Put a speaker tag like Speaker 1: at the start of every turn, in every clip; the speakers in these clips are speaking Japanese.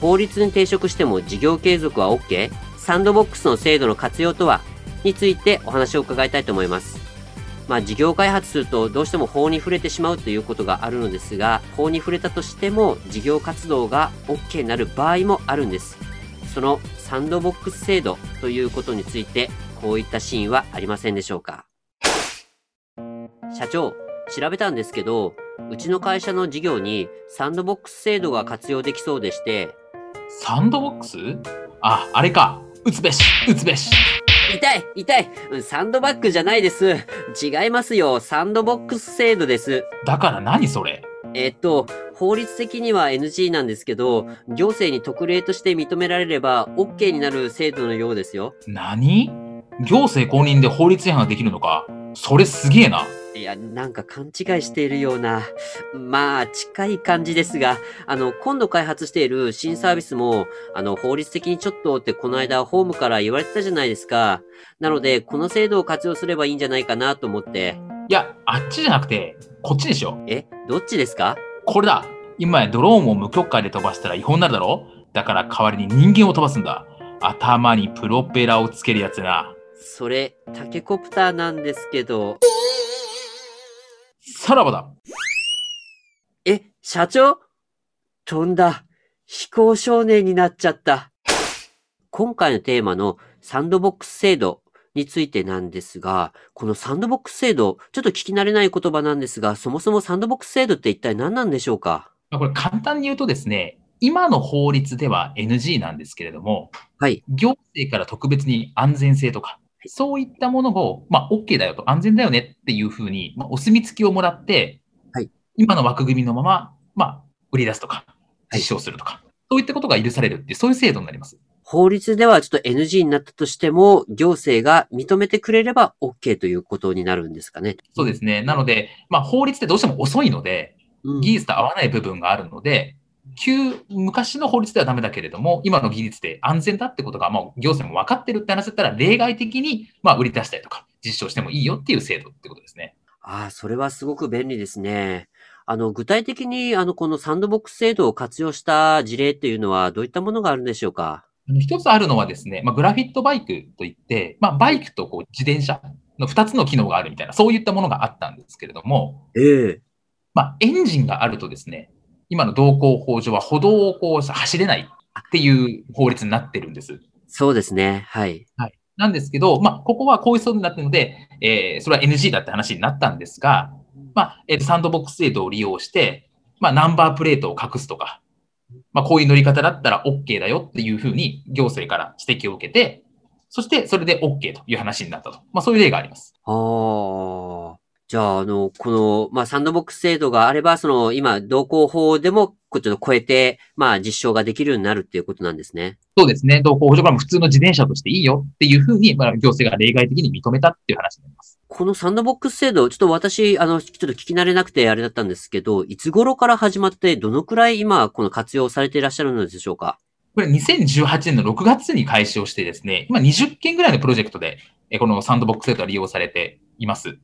Speaker 1: 法律に抵触しても事業継続は OK? サンドボックスの制度の活用とは？についてお話を伺いたいと思います。まあ事業開発するとどうしても法に触れてしまうということがあるのですが、法に触れたとしても事業活動が OK になる場合もあるんです。そのサンドボックス制度ということについてこういったシーンはありませんでしょうか？社長、調べたんですけど、うちの会社の事業にサンドボックス制度が活用できそうでして、
Speaker 2: サンドボックス？あ、あれか。打つべし、打つべし。
Speaker 1: 痛い痛いサンドバッグじゃないです。違いますよ。サンドボックス制度です。
Speaker 2: だから何それ？
Speaker 1: えっと、法律的には NG なんですけど、行政に特例として認められれば OK になる制度のようですよ。
Speaker 2: 何？行政公認で法律違反ができるのか？それすげえな。
Speaker 1: いや、なんか勘違いしているような、まあ、近い感じですが、あの、今度開発している新サービスも、あの、法律的にちょっとってこの間ホームから言われてたじゃないですか。なので、この制度を活用すればいいんじゃないかなと思って。
Speaker 2: いや、あっちじゃなくて、こっちでしょ。
Speaker 1: えどっちですか？
Speaker 2: これだ。今やドローンを無許可で飛ばしたら違法になるだろ？だから代わりに人間を飛ばすんだ。頭にプロペラをつけるやつな。
Speaker 1: それ、タケコプターなんですけど。
Speaker 2: さらばだ
Speaker 1: え、社長？飛んだ。飛行少年になっちゃった。今回のテーマのサンドボックス制度についてなんですが、このサンドボックス制度、ちょっと聞き慣れない言葉なんですが、そもそもサンドボックス制度って一体何なんでしょうか？
Speaker 2: これ簡単に言うとですね、今の法律では NG なんですけれども、
Speaker 1: はい。
Speaker 2: 行政から特別に安全性とか、そういったものを、まあ、OK だよと、安全だよねっていうふうに、まあ、お墨付きをもらって、
Speaker 1: はい、
Speaker 2: 今の枠組みのまま、まあ、売り出すとか、実証するとか、はい、そういったことが許されるっていう、そういう制度になります。
Speaker 1: 法律ではちょっと NG になったとしても、行政が認めてくれれば OK ということになるんですかね。
Speaker 2: そうですね。なので、まあ、法律ってどうしても遅いので、技術と合わない部分があるので、旧、昔の法律ではダメだけれども、今の技術で安全だってことが、まあ、行政も分かってるって話だったら、例外的に、まあ、売り出したりとか、実証してもいいよっていう制度ってことですね。
Speaker 1: ああ、それはすごく便利ですね。あの、具体的に、あの、このサンドボックス制度を活用した事例っていうのは、どういったものがあるんでしょうか？
Speaker 2: 一つあるのはですね、まあ、グラフィットバイクといって、まあ、バイクとこう自転車の2つの機能があるみたいな、そういったものがあったんですけれども、
Speaker 1: ええー、
Speaker 2: まあ、エンジンがあるとですね、今の道交法上は歩道をこう走れないっていう法律になってるんです。
Speaker 1: そうですね。はい。
Speaker 2: はい。なんですけど、まあ、ここはこういうそうになってるので、えー、それは NG だって話になったんですが、まあ、えー、サンドボックス制度を利用して、まあ、ナンバープレートを隠すとか、まあ、こういう乗り方だったら OK だよっていうふうに行政から指摘を受けて、そしてそれで OK という話になったと。まあ、そういう例があります。
Speaker 1: ああ。じゃあ、あの、この、まあ、サンドボックス制度があれば、その、今、同行法でも、ちょっと超えて、まあ、実証ができるようになるっていうことなんですね。
Speaker 2: そうですね。同行法上からも普通の自転車としていいよっていうふうに、まあ、行政が例外的に認めたっていう話になります。
Speaker 1: このサンドボックス制度、ちょっと私、あの、ちょっと聞き慣れなくてあれだったんですけど、いつ頃から始まって、どのくらい今、この活用されていらっしゃるのでしょうか？
Speaker 2: これ2018年の6月に開始をしてですね、今20件ぐらいのプロジェクトで、このサンドボックス制度が利用されています。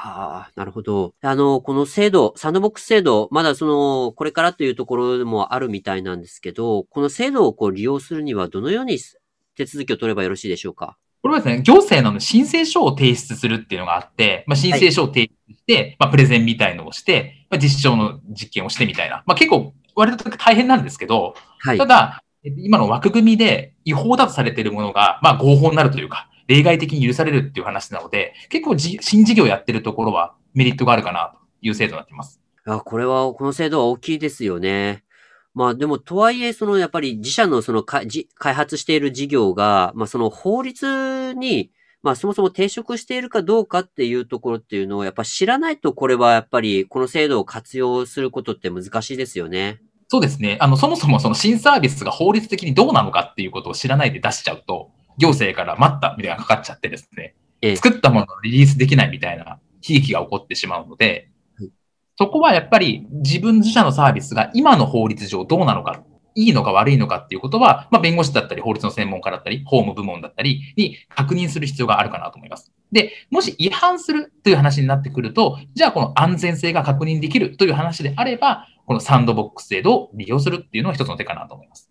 Speaker 1: ああ、なるほど。あの、この制度、サンドボックス制度、まだその、これからというところでもあるみたいなんですけど、この制度をこう利用するにはどのように手続きを取ればよろしいでしょうか？
Speaker 2: これはですね、行政の申請書を提出するっていうのがあって、まあ、申請書を提出して、はい、まあ、プレゼンみたいのをして、まあ、実証の実験をしてみたいな。まあ、結構、割と大変なんですけど、はい、ただ、今の枠組みで違法だとされているものが、まあ、合法になるというか、例外的に許されるっていう話なので、結構新事業やってるところはメリットがあるかなという制度になっています。
Speaker 1: あ、これは、この制度は大きいですよね。まあでも、とはいえ、そのやっぱり自社のその開発している事業が、まあその法律に、まあそもそも抵触しているかどうかっていうところっていうのをやっぱ知らないとこれはやっぱりこの制度を活用することって難しいですよね。
Speaker 2: そうですね。あの、そもそもその新サービスが法律的にどうなのかっていうことを知らないで出しちゃうと、行政から待ったみたいなかかっちゃってですね、ええ、作ったものをリリースできないみたいな悲劇が起こってしまうので、そこはやっぱり自分自社のサービスが今の法律上どうなのか、いいのか悪いのかっていうことは、まあ、弁護士だったり、法律の専門家だったり、法務部門だったりに確認する必要があるかなと思います。で、もし違反するという話になってくると、じゃあこの安全性が確認できるという話であれば、このサンドボックス制度を利用するっていうのは一つの手かなと思います。